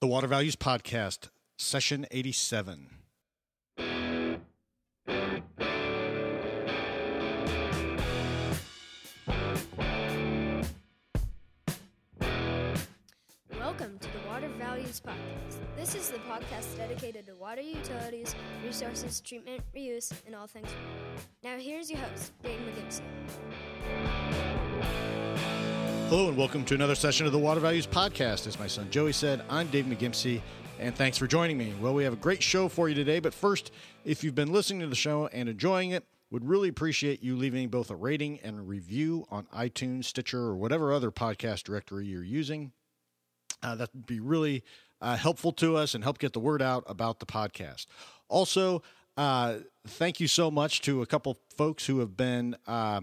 The Water Values Podcast, Session 87. Welcome to the Water Values Podcast. This is the podcast dedicated to water utilities, resources, treatment, reuse, and all things water. Now, here's your host, Dave McGimsey. Hello, and welcome to another session of the Water Values Podcast. As my son Joey said, I'm Dave McGimsey, and thanks for joining me. Well, we have a great show for you today, but first, if you've been listening to the show and enjoying it, would really appreciate you leaving both a rating and a review on iTunes, Stitcher, or whatever other podcast directory you're using. Uh, that would be really uh, helpful to us and help get the word out about the podcast. Also, uh, thank you so much to a couple folks who have been uh,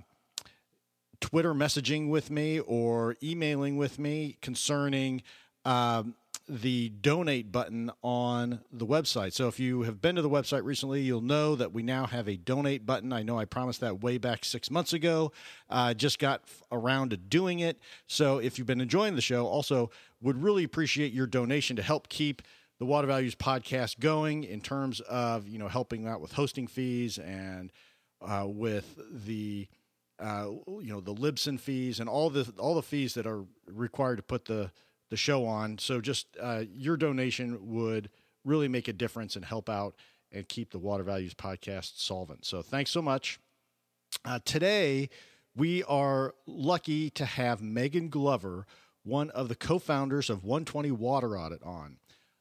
Twitter messaging with me or emailing with me concerning um, the donate button on the website. So if you have been to the website recently, you'll know that we now have a donate button. I know I promised that way back six months ago. Uh, just got around to doing it. So if you've been enjoying the show, also would really appreciate your donation to help keep the Water Values podcast going in terms of you know helping out with hosting fees and uh, with the uh, you know the Libsyn fees and all the all the fees that are required to put the the show on. So just uh, your donation would really make a difference and help out and keep the Water Values podcast solvent. So thanks so much. Uh, today we are lucky to have Megan Glover, one of the co-founders of 120 Water Audit, on.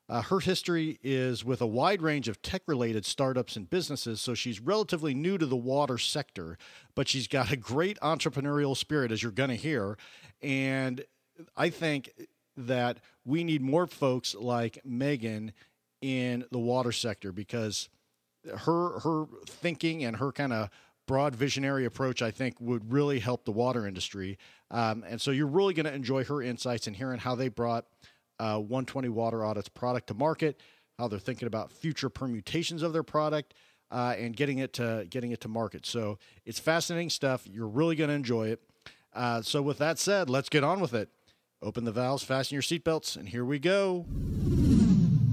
Uh, her history is with a wide range of tech related startups and businesses, so she's relatively new to the water sector, but she's got a great entrepreneurial spirit, as you're going to hear. And I think that we need more folks like Megan in the water sector because her her thinking and her kind of broad visionary approach, I think, would really help the water industry. Um, and so you're really going to enjoy her insights and hearing how they brought uh, 120 Water Audit's product to market, how they're thinking about future permutations of their product, uh, and getting it to getting it to market. So it's fascinating stuff. You're really going to enjoy it. Uh, so with that said, let's get on with it. Open the valves, fasten your seatbelts, and here we go.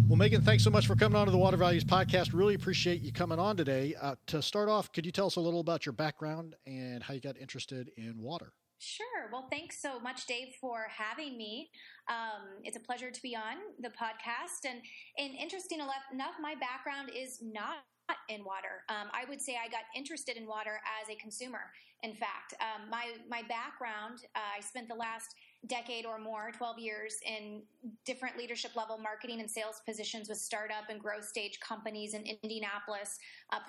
Well, Megan, thanks so much for coming on to the Water Values Podcast. Really appreciate you coming on today. Uh, to start off, could you tell us a little about your background and how you got interested in water? Sure. Well, thanks so much, Dave, for having me. Um, it's a pleasure to be on the podcast. And, and interesting enough, my background is not in water. Um, I would say I got interested in water as a consumer. In fact, um, my my background, uh, I spent the last decade or more, 12 years, in different leadership level marketing and sales positions with startup and growth stage companies in Indianapolis, uh,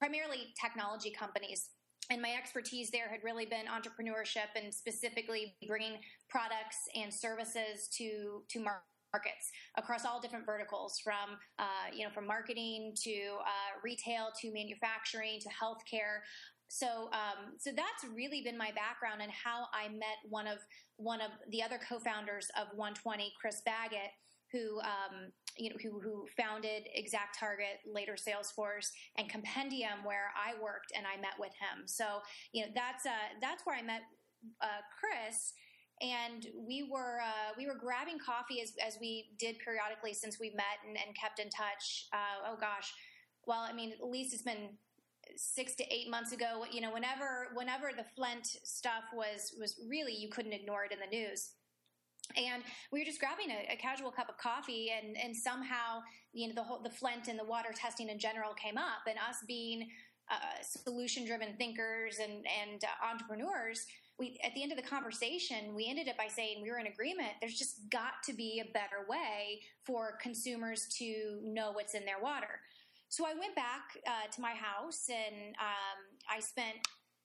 primarily technology companies and my expertise there had really been entrepreneurship and specifically bringing products and services to to markets across all different verticals from uh, you know from marketing to uh, retail to manufacturing to healthcare. So um, so that's really been my background and how I met one of one of the other co-founders of 120 Chris Baggett who um, you know who, who founded Exact Target, later Salesforce, and Compendium, where I worked and I met with him. So you know that's uh, that's where I met uh, Chris. And we were uh, we were grabbing coffee as, as we did periodically since we met and, and kept in touch. Uh, oh gosh, well I mean at least it's been six to eight months ago. You know whenever whenever the Flint stuff was was really you couldn't ignore it in the news and we were just grabbing a, a, casual cup of coffee and, and somehow you know the whole the flint and the water testing in general came up and us being uh, solution driven thinkers and and uh, entrepreneurs we at the end of the conversation we ended it by saying we were in agreement there's just got to be a better way for consumers to know what's in their water. So i went back uh, to my house and um, i spent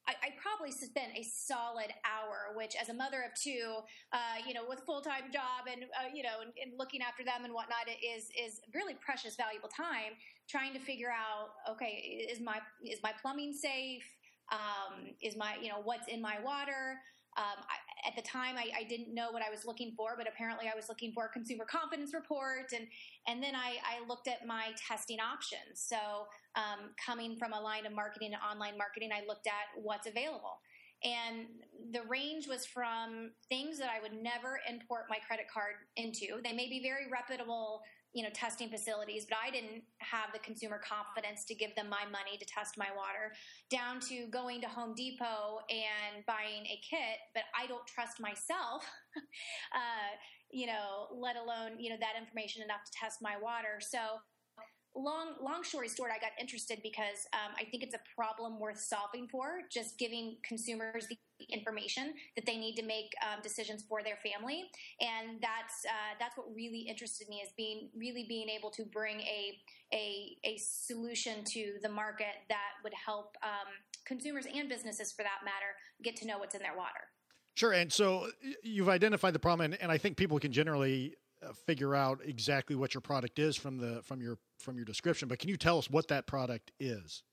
I, I, probably spent a solid hour, which as a mother of two, uh, you know, with full time job and uh, you know, and, and, looking after them and whatnot, is is really precious, valuable time trying to figure out, okay, is my is my plumbing safe? Um, is my you know what's in my water? Um, I, at the time, I, I, didn't know what I was looking for, but apparently, I was looking for a consumer confidence report, and and then I, I looked at my testing options. So, um, coming from a line of marketing and online marketing, I looked at what's available, and the range was from things that I would never import my credit card into. They may be very reputable, you know, testing facilities, but I didn't have the consumer confidence to give them my money to test my water. Down to going to Home Depot and buying a kit, but I don't trust myself, uh, you know, let alone you know that information enough to test my water. So long long story short i got interested because um, i think it's a problem worth solving for just giving consumers the information that they need to make um, decisions for their family and that's uh, that's what really interested me is being really being able to bring a a, a solution to the market that would help um, consumers and businesses for that matter get to know what's in their water Sure. And so you've identified the problem, and, and I think people can generally uh, figure out exactly what your product is from the from your from your description. But can you tell us what that product is?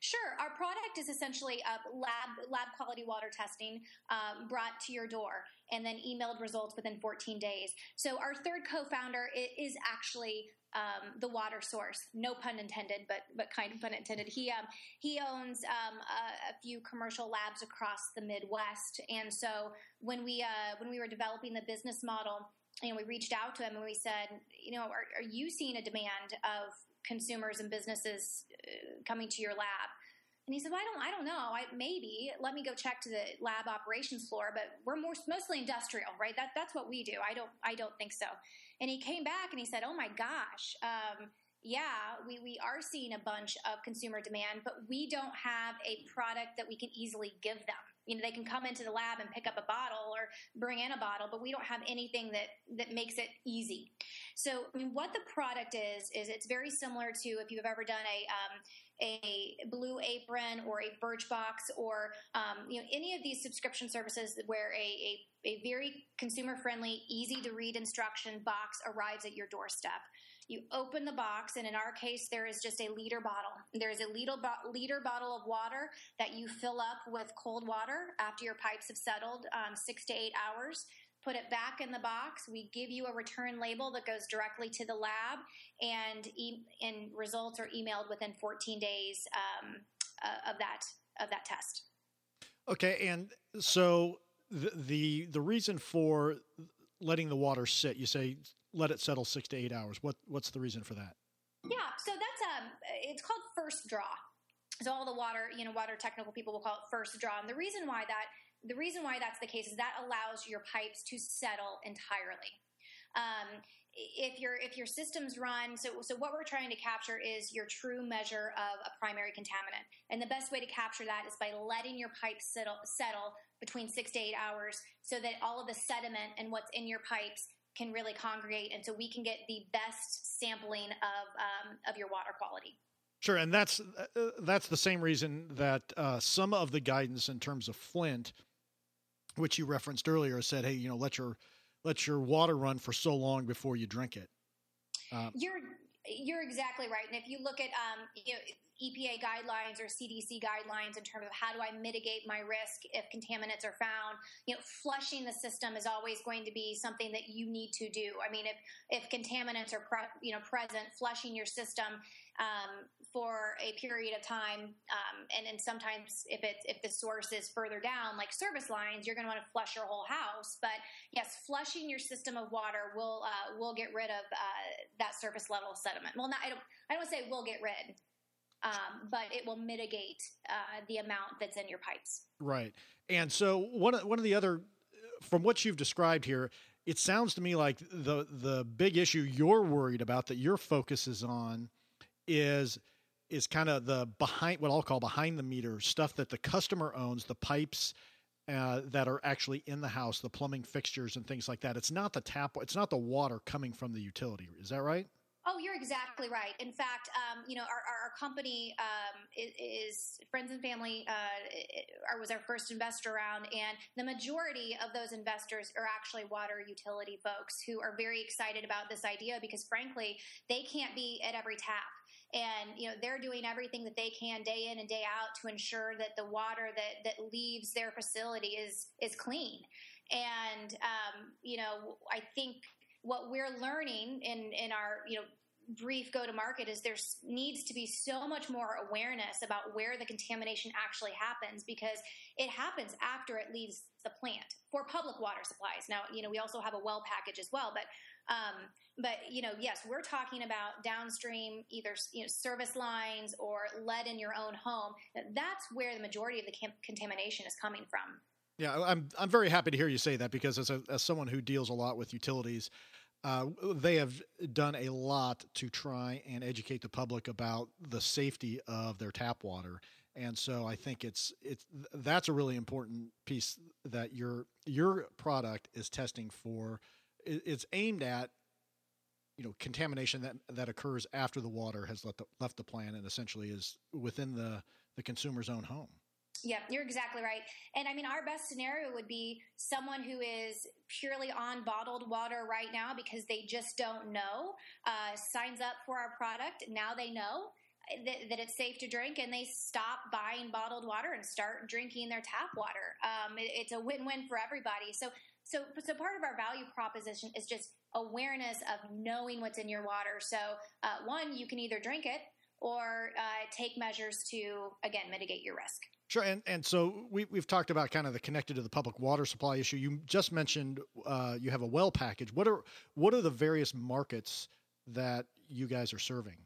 Sure. Our product is essentially a lab lab quality water testing um, brought to your door and then emailed results within 14 days. So our third co-founder is actually um, the water source. No pun intended, but but kind of pun intended. He um, he owns um, a, a, few commercial labs across the Midwest, and so when we uh, when we were developing the business model And we reached out to him and we said, you know, are, are you seeing a demand of consumers and businesses uh, coming to your lab? And he said, well, I don't, I don't know. I, maybe let me go check to the lab operations floor, but we're more, mostly industrial, right? That, that's what we do. I don't, I don't think so. And he came back and he said, oh my gosh, um, yeah, we, we are seeing a bunch of consumer demand, but we don't have a product that we can easily give them you know they can come into the lab and pick up a bottle or bring in a bottle but we don't have anything that that makes it easy. So I mean, what the product is is it's very similar to if you've ever done a um, a blue apron or a birchbox or um, you know any of these subscription services where a, a, a very consumer friendly easy to read instruction box arrives at your doorstep you open the box, and in our case, there is just a liter bottle. There's a liter, bo- liter bottle of water that you fill up with cold water after your pipes have settled um, six to eight hours. Put it back in the box. We give you a return label that goes directly to the lab, and e- and results are emailed within 14 days um, uh, of that of that test. Okay, and so the, the the reason for letting the water sit, you say let it settle six to eight hours. What what's the reason for that? Yeah, so that's um, it's called first draw. So all the water, you know, water technical people will call it first draw. And the reason why that the reason why that's the case is that allows your pipes to settle entirely. Um, if your if your systems run so so what we're trying to capture is your true measure of a primary contaminant and the best way to capture that is by letting your pipes settle settle between six to eight hours so that all of the sediment and what's in your pipes can really congregate, and so we can get the best sampling of um, of your water quality. Sure, and that's uh, that's the same reason that uh, some of the guidance in terms of Flint, which you referenced earlier, said, "Hey, you know, let your let your water run for so long before you drink it." Um, you're you're exactly right, and if you look at um, you know, EPA guidelines or CDC guidelines in terms of how do I mitigate my risk if contaminants are found. You know, flushing the system is always going to be something that you need to do. I mean, if if contaminants are pre- you know present, flushing your system um, for a period of time, um, and and sometimes if it's if the source is further down, like service lines, you're going to want to flush your whole house. But yes, flushing your system of water will uh, will get rid of uh, that surface level sediment. Well, not I don't I don't say will get rid um, but it will mitigate uh, the amount that's in your pipes. Right. And so one of, one of the other, from what you've described here, it sounds to me like the the big issue you're worried about that your focus is on is is kind of the behind what I'll call behind the meter stuff that the customer owns, the pipes uh, that are actually in the house, the plumbing fixtures and things like that. It's not the tap, it's not the water coming from the utility. Is that right? Oh, you're exactly right. In fact, um, you know, our, our company um, is, is, Friends and Family uh, was our first investor round, and the majority of those investors are actually water utility folks who are very excited about this idea because, frankly, they can't be at every tap and you know they're doing everything that they can day in and day out to ensure that the water that that leaves their facility is is clean and um, you know i think what we're learning in in our you know brief go to market is there needs to be so much more awareness about where the contamination actually happens because it happens after it leaves the plant for public water supplies. Now, you know, we also have a well package as well, but um, but you know, yes, we're talking about downstream either you know service lines or lead in your own home. That's where the majority of the contamination is coming from. Yeah, I'm I'm very happy to hear you say that because as a, as someone who deals a lot with utilities, uh, they have done a lot to try and educate the public about the safety of their tap water. And so I think it's it's that's a really important piece that your your product is testing for. It's aimed at you know contamination that that occurs after the water has left the, left the plant and essentially is within the the consumer's own home. Yeah, you're exactly right. And I mean, our best scenario would be someone who is purely on bottled water right now because they just don't know, uh, signs up for our product. Now they know that, that, it's safe to drink and they stop buying bottled water and start drinking their tap water. Um, it, it's a win win for everybody. So, so, so part of our value proposition is just awareness of knowing what's in your water. So, uh, one, you can either drink it or uh, take measures to, again, mitigate your risk. Sure, and and so we we've talked about kind of the connected to the public water supply issue. You just mentioned uh, you have a well package. What are what are the various markets that you guys are serving?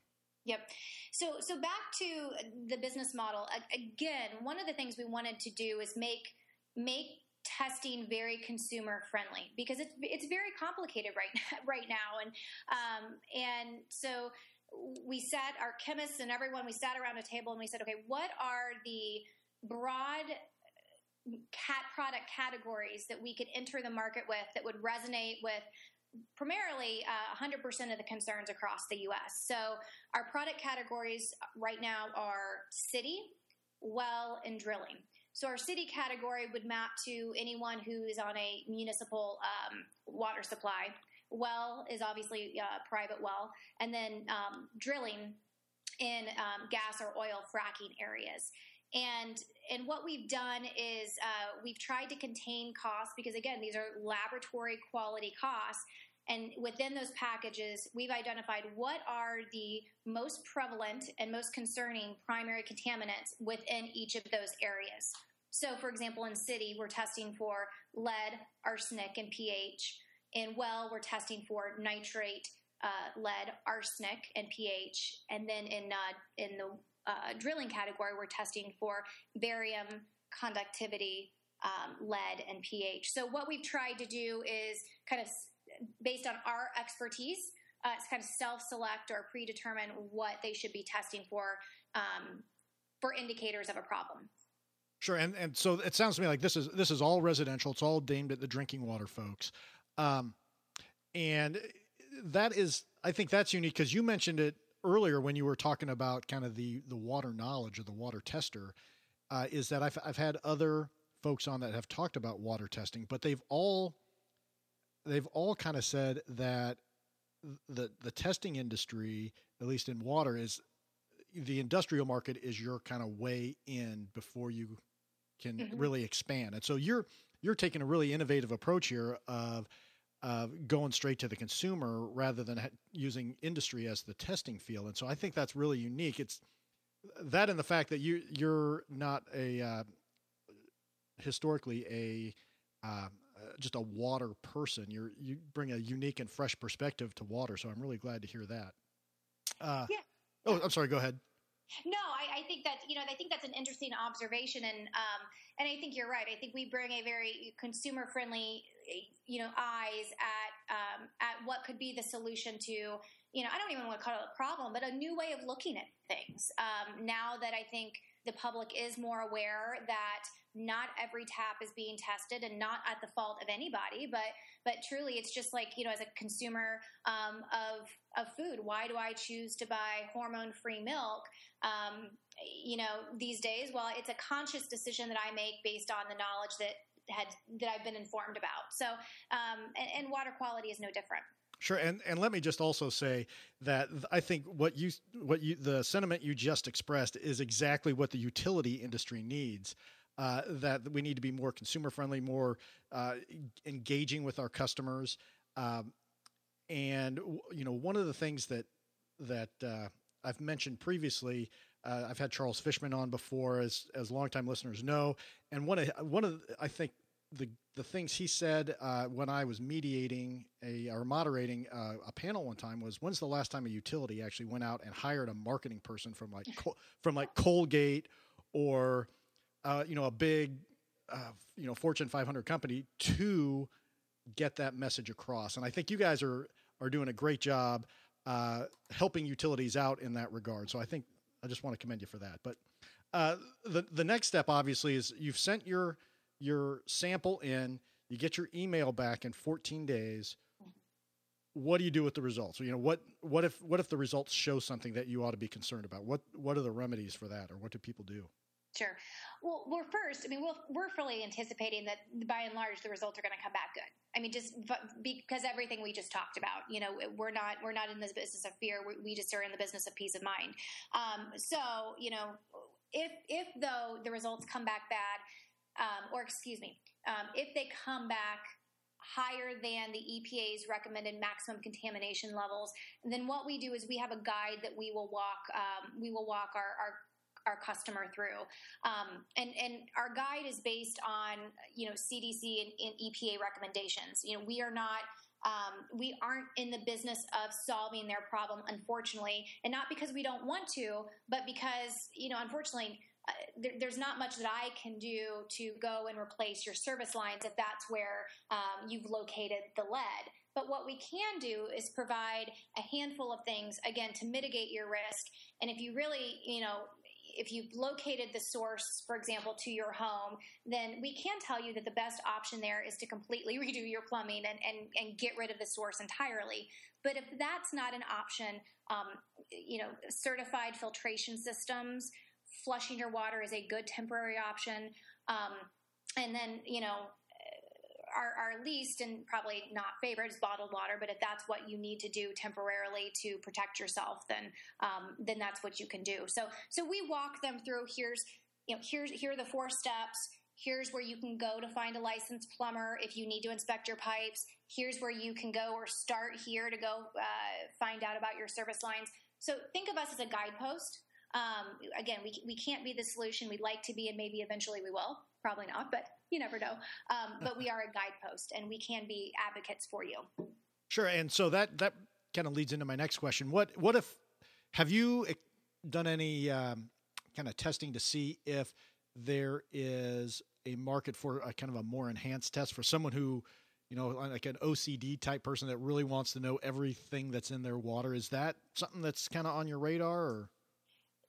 Yep. So so back to the business model again. One of the things we wanted to do is make make testing very consumer friendly because it's it's very complicated right right now and um, and so we sat our chemists and everyone we sat around a table and we said okay what are the broad cat product categories that we could enter the market with that would resonate with primarily uh, 100% of the concerns across the US. So our product categories right now are city, well, and drilling. So our city category would map to anyone who is on a municipal um, water supply. Well is obviously uh, private well, and then um, drilling in um, gas or oil fracking areas. And and what we've done is uh, we've tried to contain costs because again these are laboratory quality costs. And within those packages, we've identified what are the most prevalent and most concerning primary contaminants within each of those areas. So, for example, in city, we're testing for lead, arsenic, and pH. In well, we're testing for nitrate, uh, lead, arsenic, and pH. And then in uh, in the uh, drilling category, we're testing for barium, conductivity, um, lead, and pH. So what we've tried to do is kind of based on our expertise, uh, it's kind of self-select or predetermine what they should be testing for um, for indicators of a problem. Sure, and and so it sounds to me like this is this is all residential. It's all aimed at the drinking water folks, um, and that is I think that's unique because you mentioned it earlier when you were talking about kind of the the water knowledge or the water tester uh, is that I've I've had other folks on that have talked about water testing, but they've all they've all kind of said that the the testing industry, at least in water, is the industrial market is your kind of way in before you can mm-hmm. really expand. And so you're you're taking a really innovative approach here of uh, going straight to the consumer rather than ha- using industry as the testing field. And so I think that's really unique. It's that and the fact that you you're not a uh, historically a uh, just a water person. You're you bring a unique and fresh perspective to water. So I'm really glad to hear that. Uh, yeah. Oh, I'm sorry. Go ahead. No, I, I, think that you know I think that's an interesting observation, and um, and I think you're right. I think we bring a very consumer friendly you know eyes at um, at what could be the solution to you know I don't even want to call it a problem, but a new way of looking at things. Um, now that I think the public is more aware that not every tap is being tested and not at the fault of anybody but but truly it's just like you know as a consumer um, of of food why do i choose to buy hormone free milk um, you know these days well it's a conscious decision that i make based on the knowledge that had that I've been informed about. So, um, and, and water quality is no different. Sure, and and let me just also say that I think what you what you the sentiment you just expressed is exactly what the utility industry needs. Uh, that we need to be more consumer friendly, more uh, engaging with our customers, um, and you know one of the things that that uh, I've mentioned previously. Uh, I've had Charles Fishman on before, as as longtime listeners know, and one of one of I think the the things he said uh, when I was mediating a or moderating uh, a panel one time was when's the last time a utility actually went out and hired a marketing person from like from like Colgate or uh, you know a big uh, you know Fortune 500 company to get that message across. And I think you guys are are doing a great job uh, helping utilities out in that regard. So I think I just want to commend you for that. But uh, the the next step obviously is you've sent your your sample in, you get your email back in 14 days. What do you do with the results? you know, what what if what if the results show something that you ought to be concerned about? What what are the remedies for that, or what do people do? Sure. Well, we're first. I mean, we'll, we're fully anticipating that by and large the results are going to come back good. I mean, just because everything we just talked about. You know, we're not we're not in the business of fear. We just are in the business of peace of mind. Um, so, you know, if if though the results come back bad, um, or excuse me, um, if they come back higher than the EPA's recommended maximum contamination levels, then what we do is we have a guide that we will walk um, we will walk our, our our customer through. Um, and, and our guide is based on, you know, CDC and, and EPA recommendations. You know, we are not, um, we aren't in the business of solving their problem, unfortunately, and not because we don't want to, but because, you know, unfortunately, there, there's not much that I can do to go and replace your service lines if that's where um, you've located the lead. But what we can do is provide a handful of things, again, to mitigate your risk. And if you really, you know, if you've located the source, for example, to your home, then we can tell you that the best option there is to completely redo your plumbing and, and, and get rid of the source entirely. But if that's not an option, um, you know, certified filtration systems, flushing your water is a good temporary option. Um, and then, you know, our, our least and probably not favorite is bottled water, but if that's what you need to do temporarily to protect yourself, then um, then that's what you can do. So so we walk them through. Here's you know here's here are the four steps. Here's where you can go to find a licensed plumber if you need to inspect your pipes. Here's where you can go or start here to go uh, find out about your service lines. So think of us as a guidepost. Um, again, we, we can't be the solution. We'd like to be, and maybe eventually we will. Probably not, but you never know. Um, but we are a guidepost, and we can be advocates for you. Sure, and so that that kind of leads into my next question. What what if have you done any um, kind of testing to see if there is a market for a kind of a more enhanced test for someone who you know, like an OCD type person that really wants to know everything that's in their water. Is that something that's kind of on your radar? Or?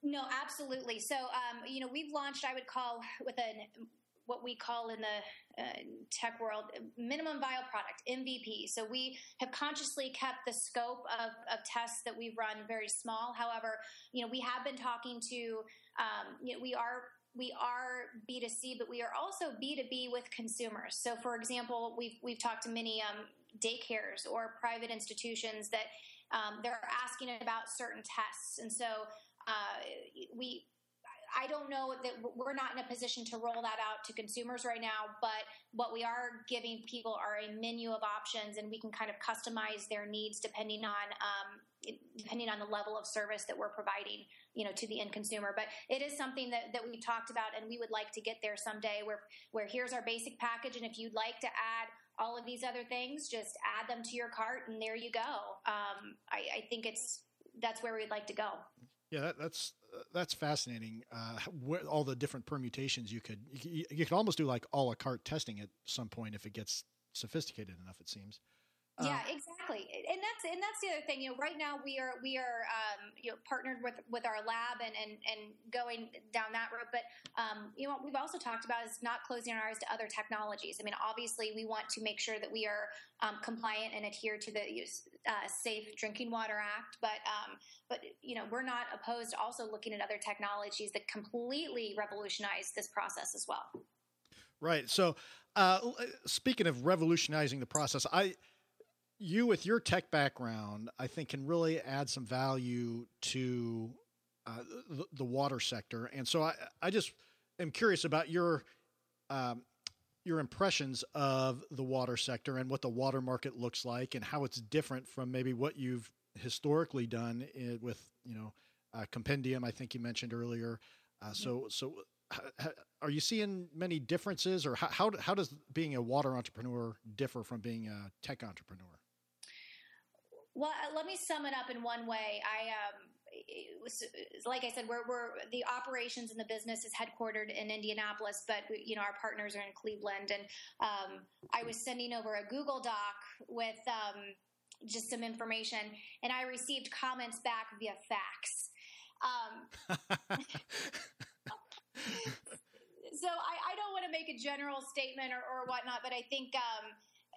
No, absolutely. So, um, you know, we've launched, I would call with a what we call in the uh, tech world minimum viable product MVP. So we have consciously kept the scope of, of, tests that we've run very small. However, you know we have been talking to um, you know, we are we are B2C, but we are also B2B with consumers. So, for example, we've we've talked to many um, daycares or private institutions that um, they're asking about certain tests, and so uh, we I don't know that we're not in a position to roll that out to consumers right now, but what we are giving people are a menu of options, and we can kind of customize their needs depending on um, depending on the level of service that we're providing, you know, to the end consumer. But it is something that, that we've talked about, and we would like to get there someday. Where where here's our basic package, and if you'd like to add all of these other things, just add them to your cart, and there you go. Um, I, I think it's that's where we'd like to go. Yeah, that, that's that's fascinating. Uh, all the different permutations you could you, you, could almost do like a la carte testing at some point if it gets sophisticated enough. It seems. Yeah, uh, exactly, and that's and that's the other thing. You know, right now we are we are um, you know partnered with with our lab and and and going down that road. But um, you know, what we've also talked about is not closing our eyes to other technologies. I mean, obviously, we want to make sure that we are um, compliant and adhere to the uh, Safe Drinking Water Act. But um, but you know, we're not opposed to also looking at other technologies that completely revolutionize this process as well. Right. So, uh, speaking of revolutionizing the process, I you with your tech background, I think, can really add some value to uh, the, the, water sector. And so I, I just am curious about your um, your impressions of the water sector and what the water market looks like and how it's different from maybe what you've historically done with you know uh, compendium. I think you mentioned earlier. Uh. So so. Are you seeing many differences, or how, how how does being a water entrepreneur differ from being a tech entrepreneur? Well, uh, let me sum it up in one way. I um, was, like I said, we're, we're the operations and the business is headquartered in Indianapolis, but we, you know our partners are in Cleveland. And um, I was sending over a Google Doc with um, just some information, and I received comments back via fax. Um, so I, I, don't want to make a general statement or, or whatnot, but I think um,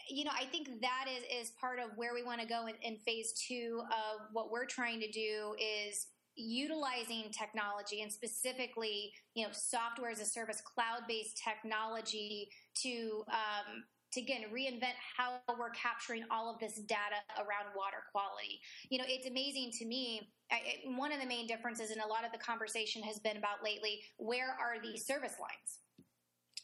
you know, I think that is, is part of where we want to go in, in phase two of what we're trying to do is utilizing technology and specifically, you know, software as a service, cloud-based technology to, um, to again reinvent how we're capturing all of this data around water quality. You know, it's amazing to me. I, one of the main differences, and a lot of the conversation has been about lately, where are these service lines?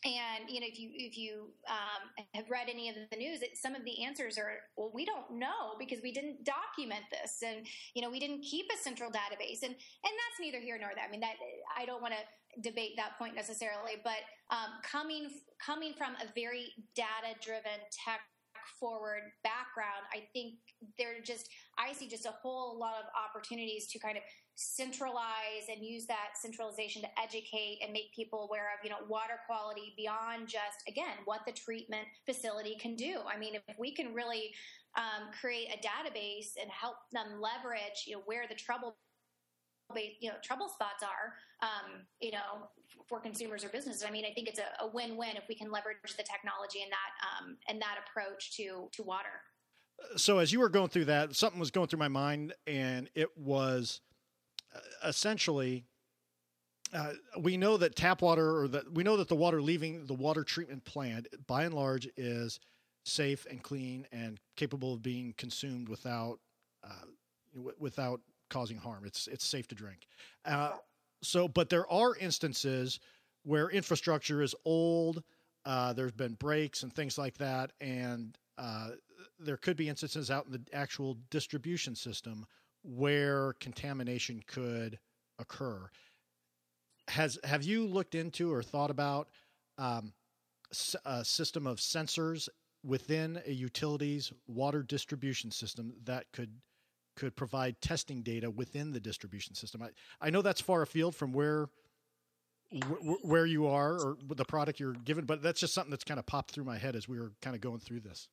And you know, if you if you um, have read any of the news, it, some of the answers are, well, we don't know because we didn't document this, and you know, we didn't keep a central database, and and that's neither here nor there. I mean, that I don't want to debate that point necessarily, but um, coming coming from a very data driven tech forward background, I think there just I see just a whole lot of opportunities to kind of centralize and use that centralization to educate and make people aware of you know water quality beyond just again what the treatment facility can do. I mean if we can really um, create a database and help them leverage you know where the trouble you know trouble spots are um, you know for consumers or businesses i mean i think it's a, a win-win if we can leverage the technology and that um, and that approach to to water. So as you were going through that something was going through my mind and it was essentially, uh, we know that tap water or that we know that the water leaving the water treatment plant by and large is safe and clean and capable of being consumed without uh, w- without causing harm. It's it's safe to drink. Uh, so, but there are instances where infrastructure is old. Uh, there's been breaks and things like that, and uh, there could be instances out in the actual distribution system where contamination could occur. Has have you looked into or thought about um, a system of sensors within a utility's water distribution system that could could provide testing data within the distribution system? I, I know that's far afield from where where you are or the product you're given, but that's just something that's kind of popped through my head as we were kind of going through this.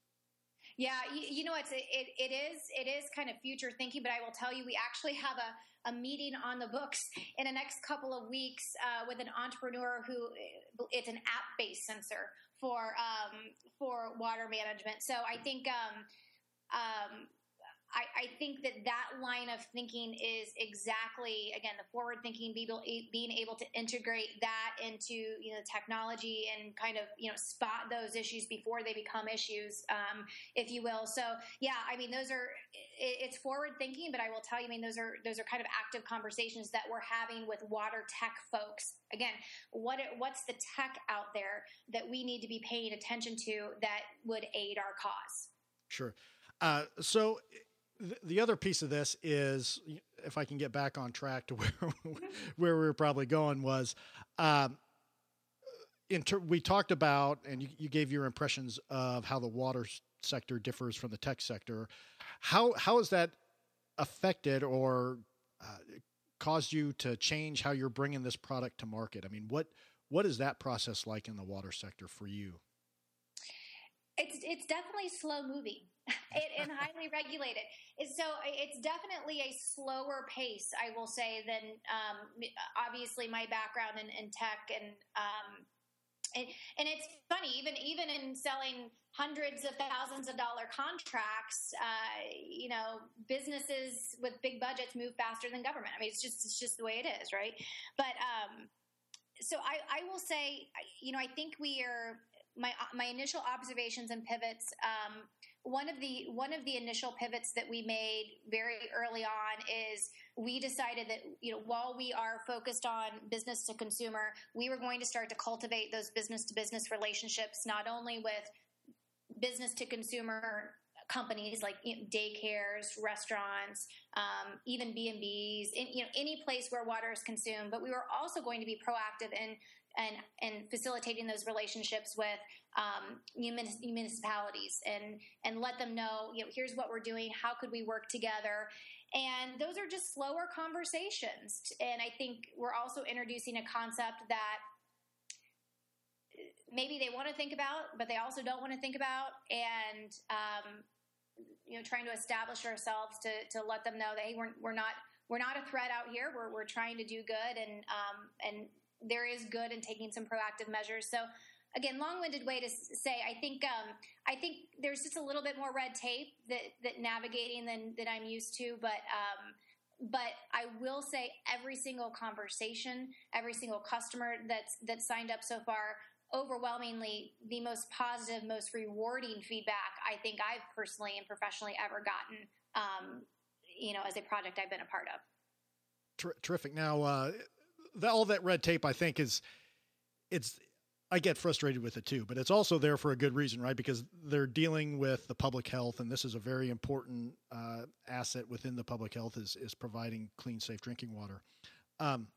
Yeah, you, you know, it's it, it is it is kind of future thinking, but I will tell you, we actually have a, a meeting on the books in the next couple of weeks uh, with an entrepreneur who it's an app based sensor for um, for water management. So I think um, um, I, I, think that that line of thinking is exactly again the forward thinking being able to integrate that into you know technology and kind of you know spot those issues before they become issues um, if you will. So yeah i mean those are it's forward thinking but i will tell you i mean those are those are kind of active conversations that we're having with water tech folks. Again what what's the tech out there that we need to be paying attention to that would aid our cause? Sure. Uh, so the other piece of this is, if I can get back on track to where where we were probably going, was um, ter- we talked about, and you, you, gave your impressions of how the water sector differs from the tech sector. How how has that affected or uh, caused you to change how you're bringing this product to market? I mean, what what is that process like in the water sector for you? It's it's definitely slow moving and highly regulated. So it's definitely a slower pace, I will say, than um, obviously my background in, in tech and, um, and and it's funny even even in selling hundreds of thousands of dollar contracts, uh, you know, businesses with big budgets move faster than government. I mean, it's just it's just the way it is, right? But um, so I, I will say, you know, I think we are my my initial observations and pivots. Um, one of the one of the initial pivots that we made very early on is we decided that you know while we are focused on business to consumer, we were going to start to cultivate those business to business relationships not only with business to consumer companies like daycares, restaurants, um, even B and B's, you know, any place where water is consumed. But we were also going to be proactive in and and facilitating those relationships with um, municipalities and and let them know, you know, here's what we're doing. How could we work together? And those are just slower conversations. And I think we're also introducing a concept that maybe they want to think about, but they also don't want to think about. And, um, you know, trying to establish ourselves to, to let them know that, hey, we're, we're not, we're not a threat out here. We're, we're trying to do good and, um, and there is good in taking some proactive measures. So again, long-winded way to say, I think, um, I think there's just a little bit more red tape that, that navigating than, that I'm used to, but, um, but I will say every single conversation, every single customer that's that signed up so far overwhelmingly the most positive, most rewarding feedback I think I've personally and professionally ever gotten, um, you know, as a project I've been a part of. Ter- terrific. Now, uh, all that red tape, I think, is it's. I get frustrated with it too, but it's also there for a good reason, right? Because they're dealing with the public health, and this is a very important uh, asset within the public health is is providing clean, safe drinking water. Um,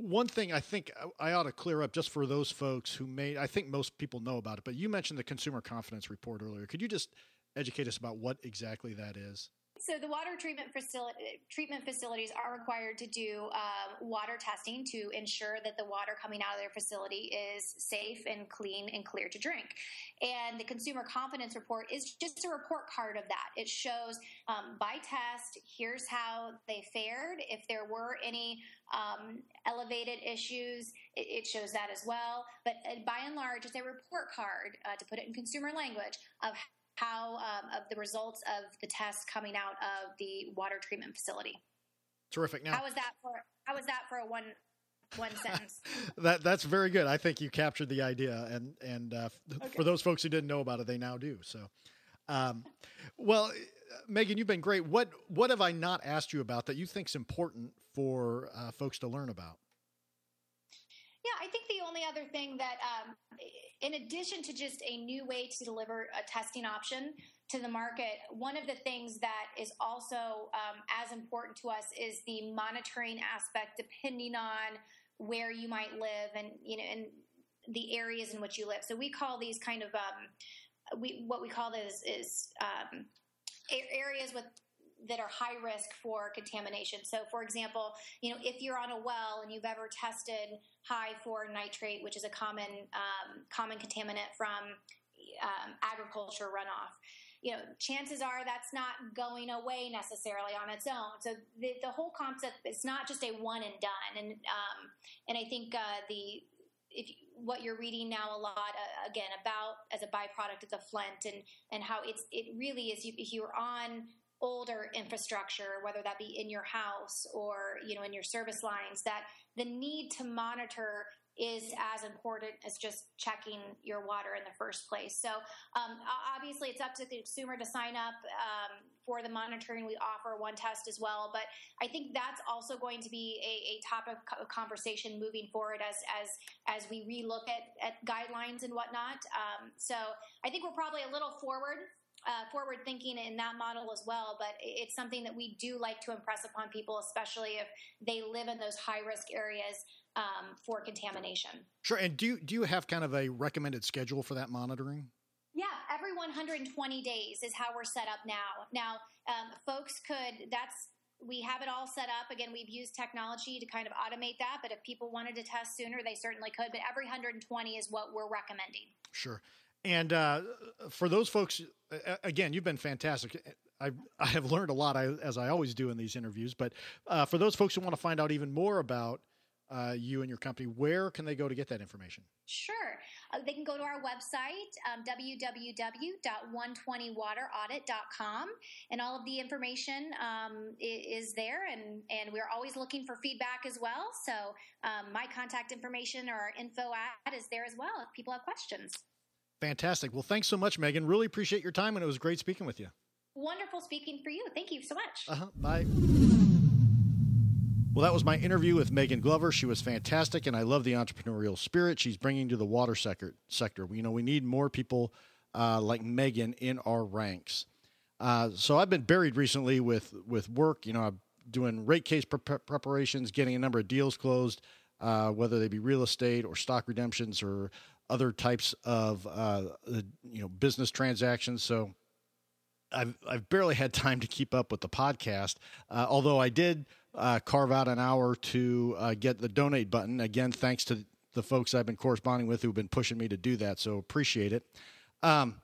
one thing I think I ought to clear up just for those folks who may, I think most people know about it, but you mentioned the Consumer Confidence Report earlier. Could you just educate us about what exactly that is? So the water treatment facility treatment facilities are required to do um, water testing to ensure that the water coming out of their facility is safe and clean and clear to drink. And the consumer confidence report is just a report card of that. It shows um, by test, here's how they fared. If there were any um, elevated issues, it, it, shows that as well. But uh, by and large, it's a report card, uh, to put it in consumer language, of how um, of the results of the tests coming out of the water treatment facility. Terrific. Now, how was that for? How was that for a one one sentence? that that's very good. I think you captured the idea, and and uh, okay. for those folks who didn't know about it, they now do. So, um, well, Megan, you've been great. What what have I not asked you about that you think is important for uh, folks to learn about? Yeah, I think the only other thing that um, in addition to just a new way to deliver a testing option to the market, one of the things that is also um, as important to us is the monitoring aspect, depending on where you might live and you know and the areas in which you live. So we call these kind of um, we what we call this is um, areas with that are high risk for contamination. So, for example, you know, if you're on a well and you've ever tested high for nitrate, which is a common um, common contaminant from um, agriculture runoff, you know, chances are that's not going away necessarily on its own. So the, the whole concept it's not just a one and done. And um, and I think uh, the if what you're reading now a lot uh, again about as a byproduct of the Flint and and how it's it really is you, if you're on older infrastructure, whether that be in your house or you know in your service lines, that the need to monitor is as important as just checking your water in the first place. So um, obviously, it's up to the consumer to sign up um, for the monitoring. We offer one test as well, but I think that's also going to be a, a topic of conversation moving forward as as as we relook at, at guidelines and whatnot. Um, so I think we're probably a little forward uh, forward thinking in that model as well, but it's something that we do like to impress upon people, especially if they live in those high risk areas um, for contamination. Sure. And do you, do you have kind of a recommended schedule for that monitoring? Yeah, every 120 days is how we're set up now. Now, um, folks could, that's, we have it all set up. Again, we've used technology to kind of automate that, but if people wanted to test sooner, they certainly could. But every 120 is what we're recommending. Sure. And uh, for those folks, again, you've been fantastic. I, I have learned a lot, as I always do in these interviews. But uh, for those folks who want to find out even more about uh, you and your company, where can they go to get that information? Sure. Uh, they can go to our website, um, www.120wateraudit.com, and all of the information um, is there. And, and we're always looking for feedback as well. So um, my contact information or our info ad is there as well if people have questions. Fantastic. Well, thanks so much, Megan. Really appreciate your time, and it was great speaking with you. Wonderful speaking for you. Thank you so much. Uh huh. Bye. Well, that was my interview with Megan Glover. She was fantastic, and I love the entrepreneurial spirit she's bringing to the water sector. Sector. You know, we need more people uh, like Megan in our ranks. Uh, so I've been buried recently with with work. You know, I'm doing rate case pre- preparations, getting a number of deals closed, uh, whether they be real estate or stock redemptions or other types of uh, you know business transactions. So I've I've barely had time to keep up with the podcast. Uh, although I did uh, carve out an hour to uh, get the donate button again, thanks to the folks I've been corresponding with who've been pushing me to do that. So appreciate it. Um,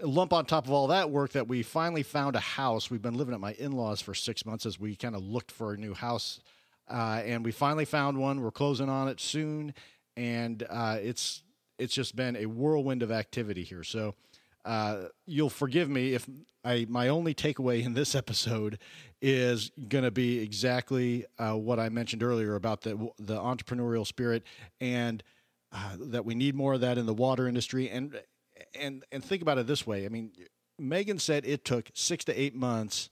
lump on top of all that work that we finally found a house. We've been living at my in laws for six months as we kind of looked for a new house. Uh, and we finally found one. We're closing on it soon. And uh, it's it's just been a whirlwind of activity here. So uh, you'll forgive me if I my only takeaway in this episode is going to be exactly uh, what I mentioned earlier about the the entrepreneurial spirit and uh, that we need more of that in the water industry and and and think about it this way. I mean, Megan said it took six to eight months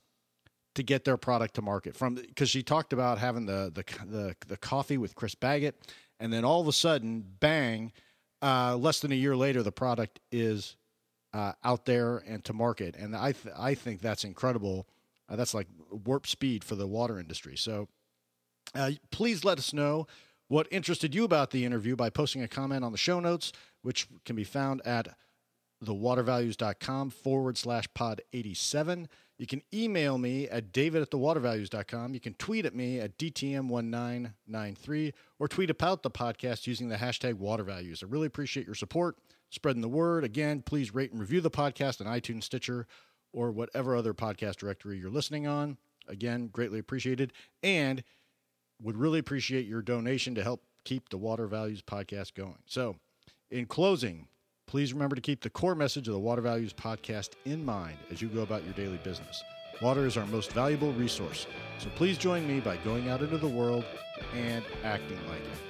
to get their product to market from because she talked about having the, the the the coffee with Chris Baggett, and then all of a sudden, bang! Uh, less than a year later, the product is uh, out there and to market, and I th- I think that's incredible. Uh, that's like warp speed for the water industry. So, uh, please let us know what interested you about the interview by posting a comment on the show notes, which can be found at thewatervalues.com forward slash pod 87. You can email me at david at thewatervalues.com. You can tweet at me at DTM1993 or tweet about the podcast using the hashtag watervalues. I really appreciate your support, spreading the word. Again, please rate and review the podcast on iTunes, Stitcher, or whatever other podcast directory you're listening on. Again, greatly appreciated. And would really appreciate your donation to help keep the Water Values podcast going. So, in closing, Please remember to keep the core message of the Water Values podcast in mind as you go about your daily business. Water is our most valuable resource, so please join me by going out into the world and acting like it.